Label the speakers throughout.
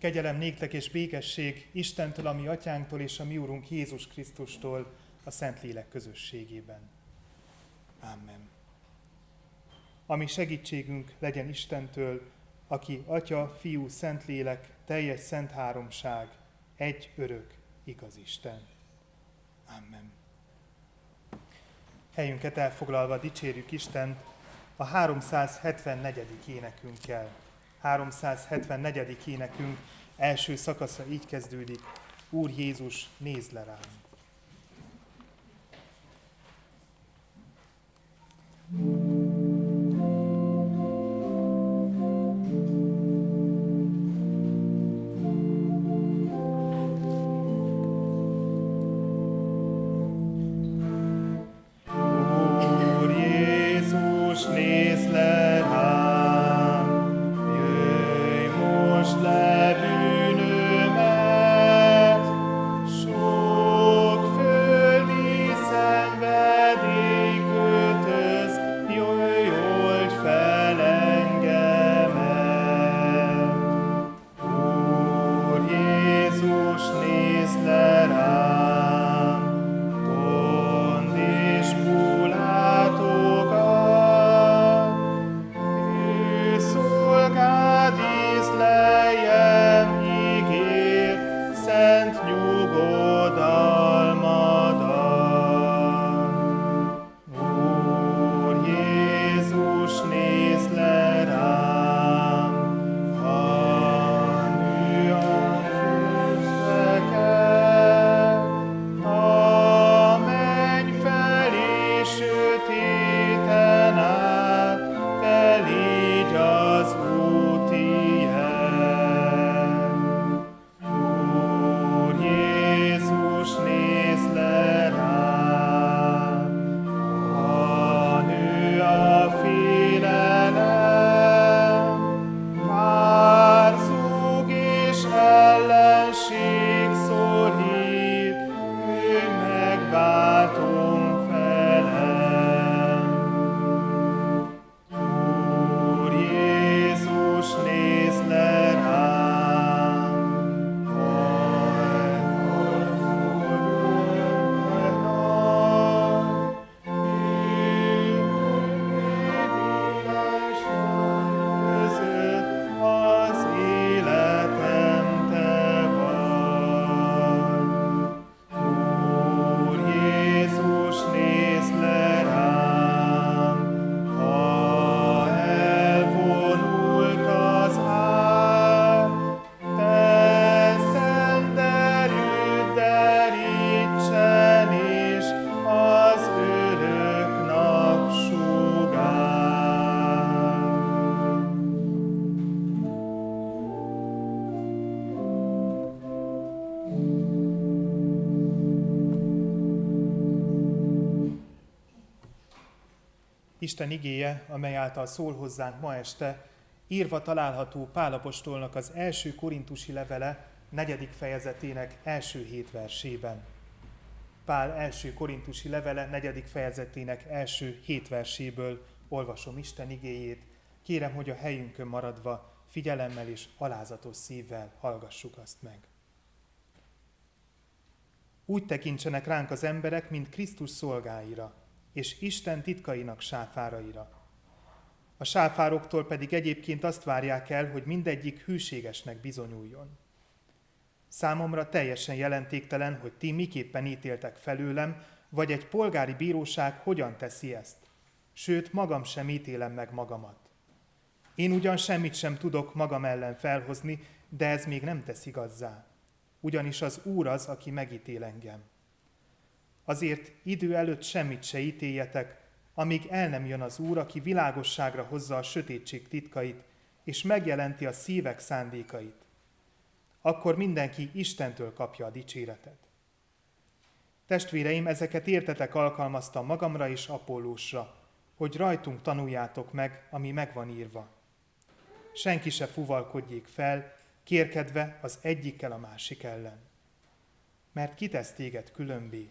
Speaker 1: Kegyelem néktek és békesség Istentől, a mi atyánktól és a mi úrunk Jézus Krisztustól a Szentlélek közösségében. Amen. Ami segítségünk legyen Istentől, aki Atya, Fiú, Szentlélek, teljes szent háromság, egy örök, igaz Isten. Amen. Helyünket elfoglalva dicsérjük Istent a 374. énekünkkel. 374. énekünk első szakasza így kezdődik. Úr Jézus, nézd le rám! Isten igéje, amely által szól hozzánk ma este, írva található Pálapostolnak az első korintusi levele negyedik fejezetének első hét versében. Pál első korintusi levele negyedik fejezetének első hét verséből olvasom Isten igéjét. Kérem, hogy a helyünkön maradva figyelemmel és alázatos szívvel hallgassuk azt meg. Úgy tekintsenek ránk az emberek, mint Krisztus szolgáira, és Isten titkainak sáfáraira. A sáfároktól pedig egyébként azt várják el, hogy mindegyik hűségesnek bizonyuljon. Számomra teljesen jelentéktelen, hogy ti miképpen ítéltek felőlem, vagy egy polgári bíróság hogyan teszi ezt. Sőt, magam sem ítélem meg magamat. Én ugyan semmit sem tudok magam ellen felhozni, de ez még nem tesz igazzá. Ugyanis az Úr az, aki megítél engem. Azért idő előtt semmit se ítéljetek, amíg el nem jön az Úr, aki világosságra hozza a sötétség titkait, és megjelenti a szívek szándékait. Akkor mindenki Istentől kapja a dicséretet. Testvéreim, ezeket értetek alkalmaztam magamra és Apollósra, hogy rajtunk tanuljátok meg, ami megvan írva. Senki se fuvalkodjék fel, kérkedve az egyikkel a másik ellen. Mert kitesz téged különbé,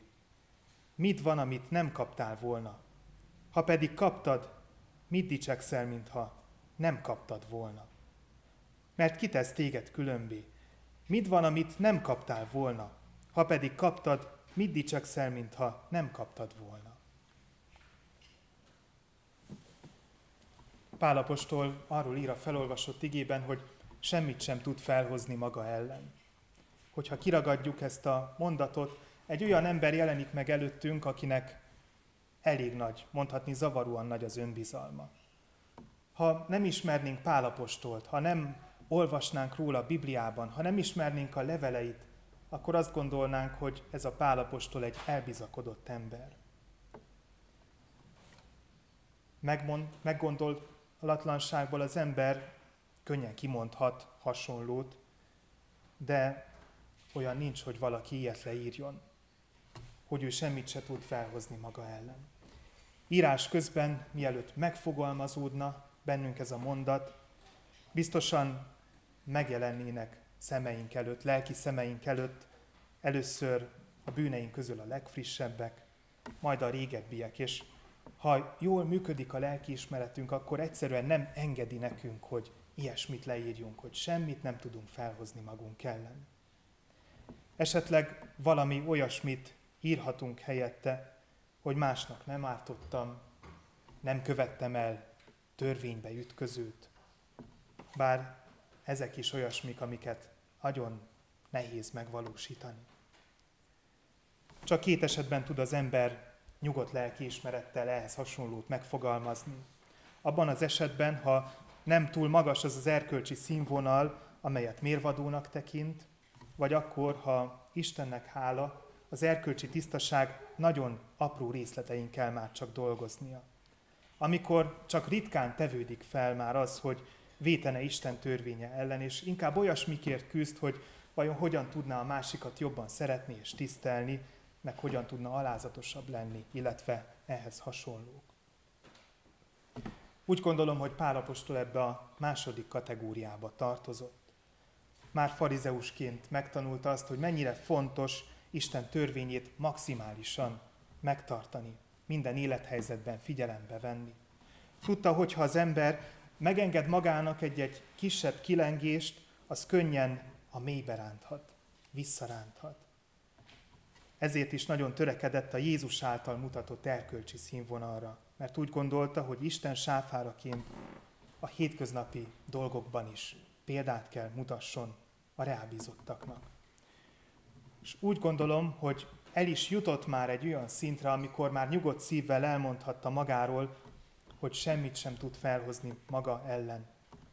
Speaker 1: mit van, amit nem kaptál volna? Ha pedig kaptad, mit dicsekszel, mintha nem kaptad volna? Mert kitesz téged különbé? Mit van, amit nem kaptál volna? Ha pedig kaptad, mit dicsekszel, mintha nem kaptad volna? Pálapostól arról ír a felolvasott igében, hogy semmit sem tud felhozni maga ellen. Hogyha kiragadjuk ezt a mondatot, egy olyan ember jelenik meg előttünk, akinek elég nagy, mondhatni zavaróan nagy az önbizalma. Ha nem ismernénk Pálapostolt, ha nem olvasnánk róla a Bibliában, ha nem ismernénk a leveleit, akkor azt gondolnánk, hogy ez a Pálapostól egy elbizakodott ember. Megmond, meggondolatlanságból az ember könnyen kimondhat hasonlót, de olyan nincs, hogy valaki ilyet leírjon, hogy ő semmit se tud felhozni maga ellen. Írás közben, mielőtt megfogalmazódna bennünk ez a mondat, biztosan megjelennének szemeink előtt, lelki szemeink előtt először a bűneink közül a legfrissebbek, majd a régebbiek, és ha jól működik a lelkiismeretünk, akkor egyszerűen nem engedi nekünk, hogy ilyesmit leírjunk, hogy semmit nem tudunk felhozni magunk ellen. Esetleg valami olyasmit írhatunk helyette, hogy másnak nem ártottam, nem követtem el törvénybe ütközőt. Bár ezek is olyasmik, amiket nagyon nehéz megvalósítani. Csak két esetben tud az ember nyugodt lelkiismerettel ehhez hasonlót megfogalmazni. Abban az esetben, ha nem túl magas az az erkölcsi színvonal, amelyet mérvadónak tekint, vagy akkor, ha Istennek hála, az erkölcsi tisztaság nagyon apró részletein kell már csak dolgoznia. Amikor csak ritkán tevődik fel már az, hogy vétene Isten törvénye ellen, és inkább olyasmikért küzd, hogy vajon hogyan tudná a másikat jobban szeretni és tisztelni, meg hogyan tudna alázatosabb lenni, illetve ehhez hasonlók. Úgy gondolom, hogy Pálapostól ebbe a második kategóriába tartozott. Már farizeusként megtanulta azt, hogy mennyire fontos Isten törvényét maximálisan megtartani, minden élethelyzetben figyelembe venni. Tudta, hogy ha az ember megenged magának egy-egy kisebb kilengést, az könnyen a mélybe ránthat, visszaránthat. Ezért is nagyon törekedett a Jézus által mutatott erkölcsi színvonalra, mert úgy gondolta, hogy Isten sáfáraként a hétköznapi dolgokban is példát kell mutasson a reálbízottaknak. És úgy gondolom, hogy el is jutott már egy olyan szintre, amikor már nyugodt szívvel elmondhatta magáról, hogy semmit sem tud felhozni maga ellen.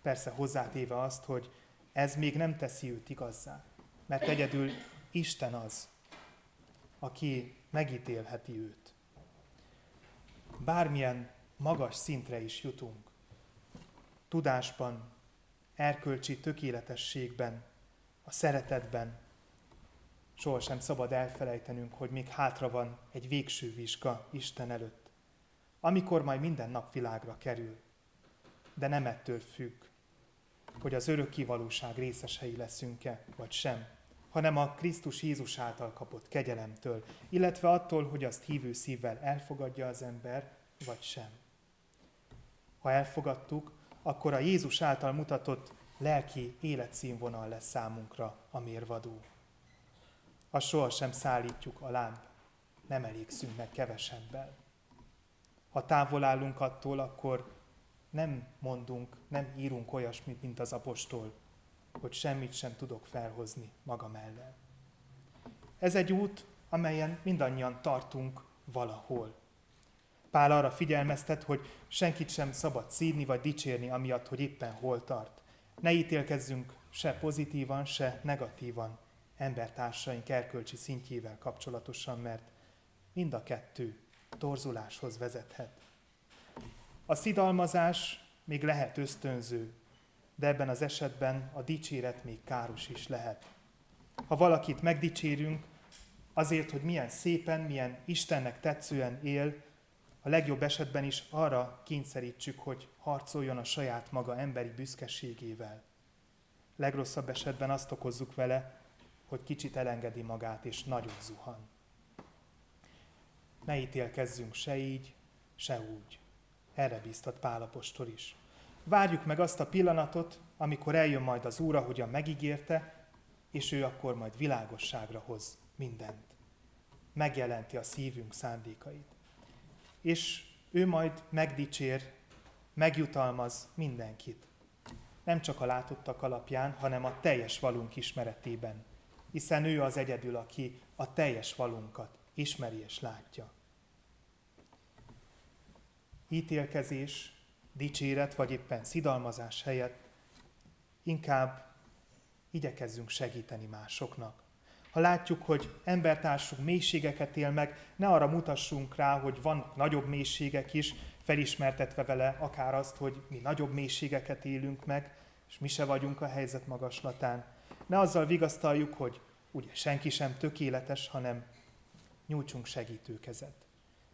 Speaker 1: Persze hozzátéve azt, hogy ez még nem teszi őt igazzá, mert egyedül Isten az, aki megítélheti őt. Bármilyen magas szintre is jutunk, tudásban, erkölcsi tökéletességben, a szeretetben, sohasem szabad elfelejtenünk, hogy még hátra van egy végső vizsga Isten előtt, amikor majd minden nap világra kerül. De nem ettől függ, hogy az örök kivalóság részesei leszünk-e, vagy sem, hanem a Krisztus Jézus által kapott kegyelemtől, illetve attól, hogy azt hívő szívvel elfogadja az ember, vagy sem. Ha elfogadtuk, akkor a Jézus által mutatott lelki életszínvonal lesz számunkra a mérvadó. Ha sohasem szállítjuk a lámp, nem elégszünk meg kevesebbel. Ha távol állunk attól, akkor nem mondunk, nem írunk olyasmit, mint az apostol, hogy semmit sem tudok felhozni maga mellett. Ez egy út, amelyen mindannyian tartunk valahol. Pál arra figyelmeztet, hogy senkit sem szabad szídni vagy dicsérni, amiatt, hogy éppen hol tart. Ne ítélkezzünk se pozitívan, se negatívan embertársaink erkölcsi szintjével kapcsolatosan, mert mind a kettő torzuláshoz vezethet. A szidalmazás még lehet ösztönző, de ebben az esetben a dicséret még káros is lehet. Ha valakit megdicsérünk, azért, hogy milyen szépen, milyen Istennek tetszően él, a legjobb esetben is arra kényszerítsük, hogy harcoljon a saját maga emberi büszkeségével. Legrosszabb esetben azt okozzuk vele, hogy kicsit elengedi magát és nagyot zuhan. Ne ítélkezzünk se így, se úgy. Erre bíztat Pálapostól is. Várjuk meg azt a pillanatot, amikor eljön majd az Úr, ahogyan megígérte, és ő akkor majd világosságra hoz mindent. Megjelenti a szívünk szándékait. És ő majd megdicsér, megjutalmaz mindenkit. Nem csak a látottak alapján, hanem a teljes valunk ismeretében. Hiszen ő az egyedül, aki a teljes valunkat ismeri és látja. Ítélkezés, dicséret vagy éppen szidalmazás helyett inkább igyekezzünk segíteni másoknak. Ha látjuk, hogy embertársunk mélységeket él meg, ne arra mutassunk rá, hogy van nagyobb mélységek is, felismertetve vele akár azt, hogy mi nagyobb mélységeket élünk meg, és mi se vagyunk a helyzet magaslatán. Ne azzal vigasztaljuk, hogy ugye senki sem tökéletes, hanem nyújtsunk segítőkezet.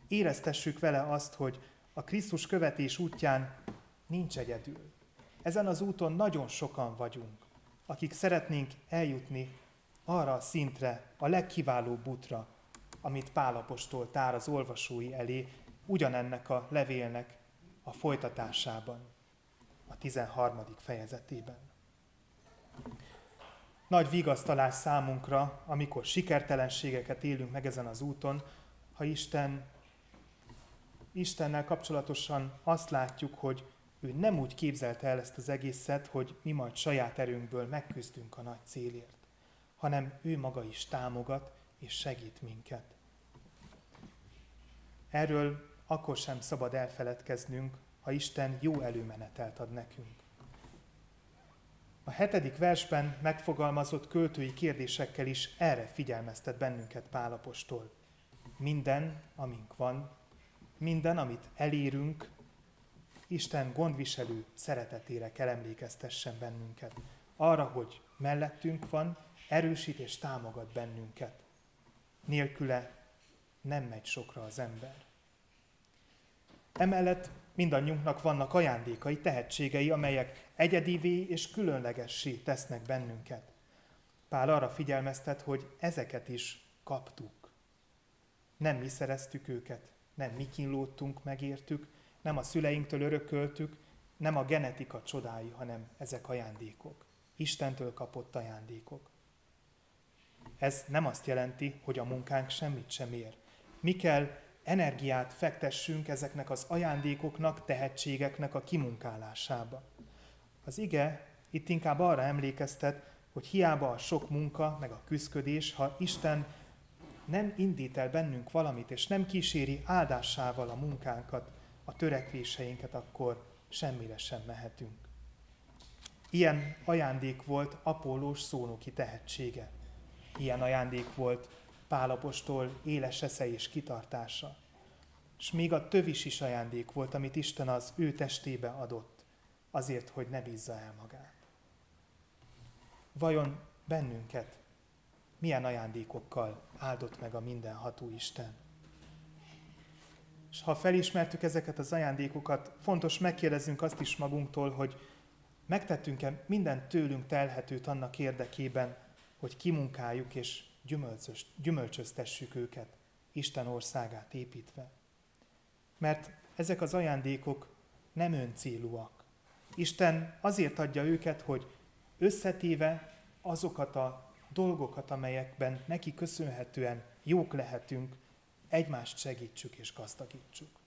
Speaker 1: Éreztessük vele azt, hogy a Krisztus követés útján nincs egyedül. Ezen az úton nagyon sokan vagyunk, akik szeretnénk eljutni arra a szintre, a legkiválóbb útra, amit Pálapostól tár az olvasói elé, ugyanennek a levélnek a folytatásában, a 13. fejezetében. Nagy vigasztalás számunkra, amikor sikertelenségeket élünk meg ezen az úton, ha Isten, Istennel kapcsolatosan azt látjuk, hogy ő nem úgy képzelte el ezt az egészet, hogy mi majd saját erőnkből megküzdünk a nagy célért, hanem ő maga is támogat és segít minket. Erről akkor sem szabad elfeledkeznünk, ha Isten jó előmenetelt ad nekünk. A hetedik versben megfogalmazott költői kérdésekkel is erre figyelmeztet bennünket Pálapostól. Minden, amink van, minden, amit elérünk, Isten gondviselő szeretetére kell emlékeztessen bennünket. Arra, hogy mellettünk van, erősít és támogat bennünket. Nélküle nem megy sokra az ember. Emellett mindannyiunknak vannak ajándékai, tehetségei, amelyek egyedivé és különlegessé tesznek bennünket. Pál arra figyelmeztet, hogy ezeket is kaptuk. Nem mi szereztük őket, nem mi kínlódtunk, megértük, nem a szüleinktől örököltük, nem a genetika csodái, hanem ezek ajándékok. Istentől kapott ajándékok. Ez nem azt jelenti, hogy a munkánk semmit sem ér. Mi kell energiát fektessünk ezeknek az ajándékoknak, tehetségeknek a kimunkálásába. Az ige itt inkább arra emlékeztet, hogy hiába a sok munka, meg a küzdködés, ha Isten nem indít el bennünk valamit, és nem kíséri áldásával a munkánkat, a törekvéseinket, akkor semmire sem mehetünk. Ilyen ajándék volt Apollós szónoki tehetsége. Ilyen ajándék volt Pálapostól éles esze és kitartása. És még a tövis is ajándék volt, amit Isten az ő testébe adott, azért, hogy ne bízza el magát. Vajon bennünket milyen ajándékokkal áldott meg a mindenható Isten? És ha felismertük ezeket az ajándékokat, fontos megkérdezzünk azt is magunktól, hogy megtettünk-e minden tőlünk telhetőt annak érdekében, hogy kimunkáljuk és gyümölcsöztessük őket, Isten országát építve. Mert ezek az ajándékok nem öncélúak. Isten azért adja őket, hogy összetéve azokat a dolgokat, amelyekben neki köszönhetően jók lehetünk, egymást segítsük és gazdagítsuk.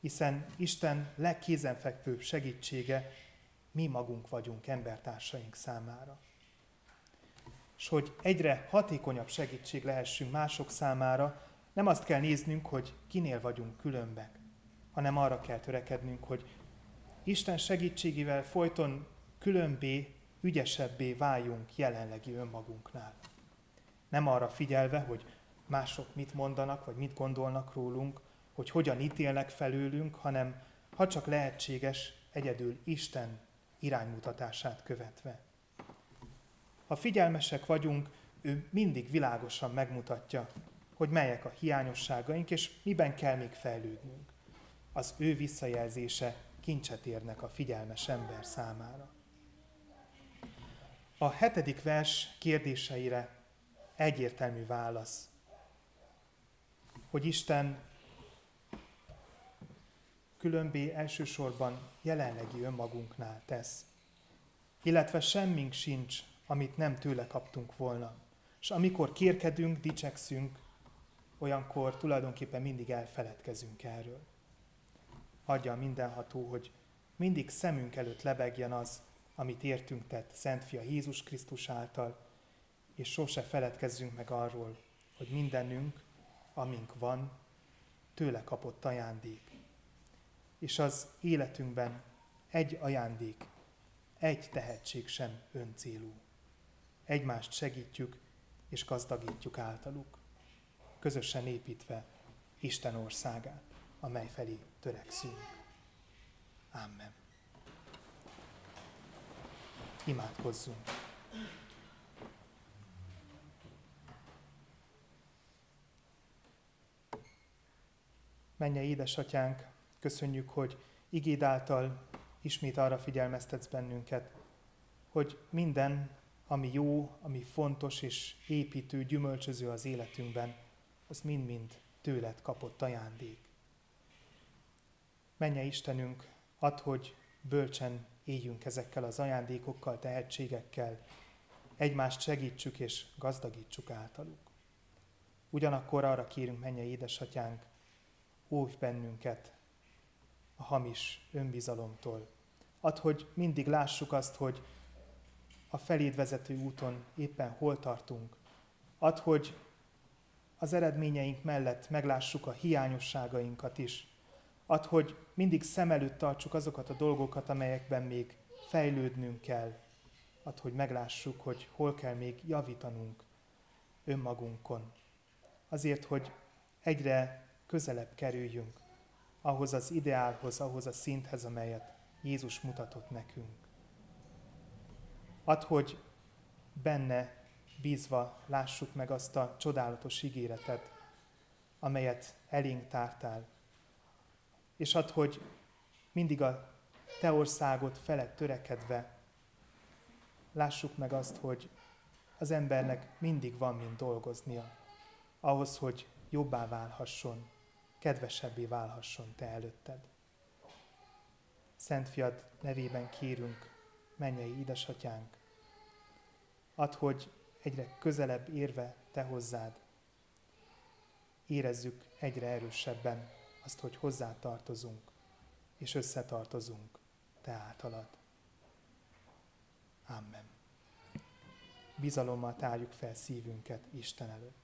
Speaker 1: Hiszen Isten legkézenfekvőbb segítsége mi magunk vagyunk embertársaink számára. És hogy egyre hatékonyabb segítség lehessünk mások számára, nem azt kell néznünk, hogy kinél vagyunk különbek, hanem arra kell törekednünk, hogy Isten segítségével folyton különbé, ügyesebbé váljunk jelenlegi önmagunknál. Nem arra figyelve, hogy mások mit mondanak, vagy mit gondolnak rólunk, hogy hogyan ítélnek felőlünk, hanem ha csak lehetséges, egyedül Isten iránymutatását követve. Ha figyelmesek vagyunk, ő mindig világosan megmutatja, hogy melyek a hiányosságaink, és miben kell még fejlődnünk. Az ő visszajelzése kincset érnek a figyelmes ember számára. A hetedik vers kérdéseire egyértelmű válasz hogy Isten különbé elsősorban jelenlegi önmagunknál tesz, illetve semmink sincs amit nem tőle kaptunk volna. És amikor kérkedünk, dicsekszünk, olyankor tulajdonképpen mindig elfeledkezünk erről. Adja mindenható, hogy mindig szemünk előtt lebegjen az, amit értünk tett Szent Fia Jézus Krisztus által, és sose feledkezzünk meg arról, hogy mindenünk, amink van, tőle kapott ajándék. És az életünkben egy ajándék, egy tehetség sem öncélú. Egymást segítjük és gazdagítjuk általuk, közösen építve Isten országát, amely felé törekszünk. Amen. Imádkozzunk. Menje édesatyánk, köszönjük, hogy igéd által ismét arra figyelmeztetsz bennünket, hogy minden, ami jó, ami fontos és építő, gyümölcsöző az életünkben, az mind-mind tőled kapott ajándék. Menje Istenünk, add, hogy bölcsen éljünk ezekkel az ajándékokkal, tehetségekkel, egymást segítsük és gazdagítsuk általuk. Ugyanakkor arra kérünk, menje édesatyánk, óvj bennünket a hamis önbizalomtól. Add, hogy mindig lássuk azt, hogy a feléd vezető úton éppen hol tartunk. Add, hogy az eredményeink mellett meglássuk a hiányosságainkat is. Add, hogy mindig szem előtt tartsuk azokat a dolgokat, amelyekben még fejlődnünk kell. Add, hogy meglássuk, hogy hol kell még javítanunk önmagunkon. Azért, hogy egyre közelebb kerüljünk ahhoz az ideálhoz, ahhoz a szinthez, amelyet Jézus mutatott nekünk. Add, hogy benne bízva lássuk meg azt a csodálatos ígéretet, amelyet elénk tártál. És add, hogy mindig a te országot felett törekedve lássuk meg azt, hogy az embernek mindig van mint dolgoznia, ahhoz, hogy jobbá válhasson, kedvesebbé válhasson te előtted. Szent Fiad nevében kérünk, mennyei édesatyánk, add, hogy egyre közelebb érve te hozzád, érezzük egyre erősebben azt, hogy hozzá tartozunk, és összetartozunk te általad. Amen. Bizalommal tárjuk fel szívünket Isten előtt.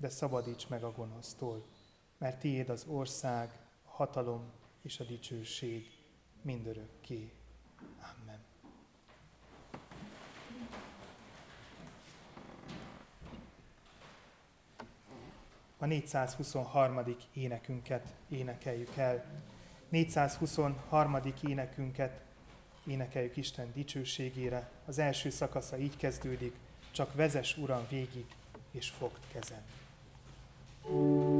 Speaker 1: de szabadíts meg a gonosztól, mert tiéd az ország, a hatalom és a dicsőség mindörökké. Amen. A 423. énekünket énekeljük el. 423. énekünket énekeljük Isten dicsőségére. Az első szakasza így kezdődik, csak vezes Uram végig, és fogd kezem. Música az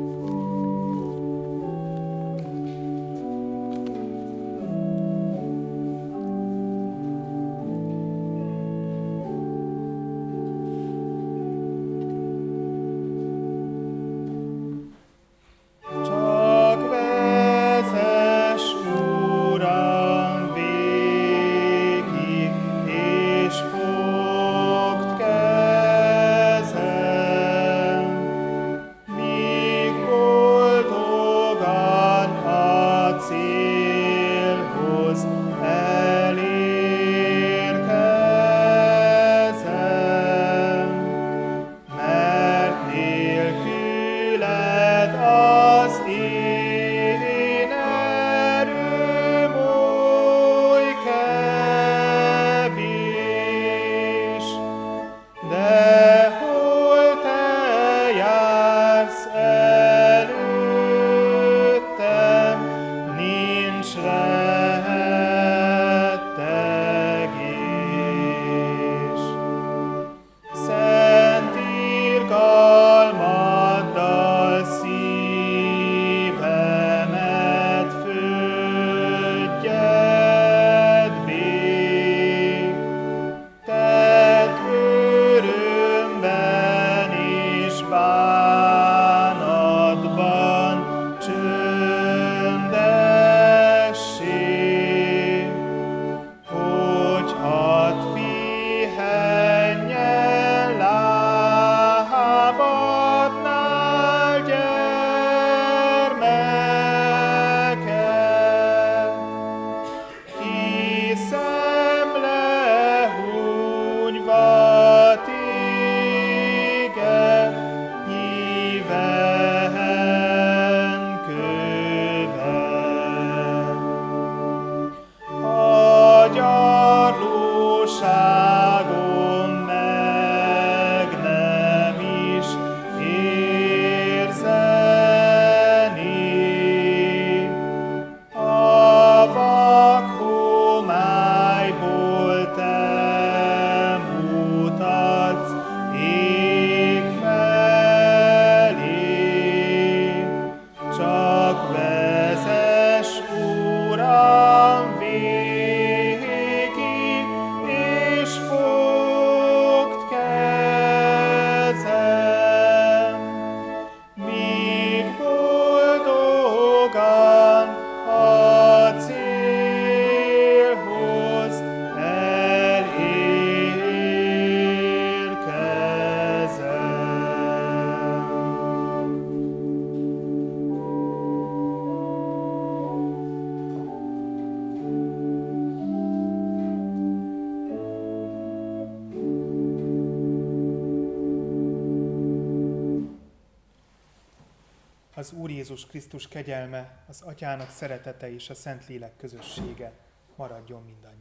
Speaker 1: Jézus Krisztus kegyelme, az Atyának szeretete és a Szentlélek közössége maradjon mindannyiunkkal. Amen.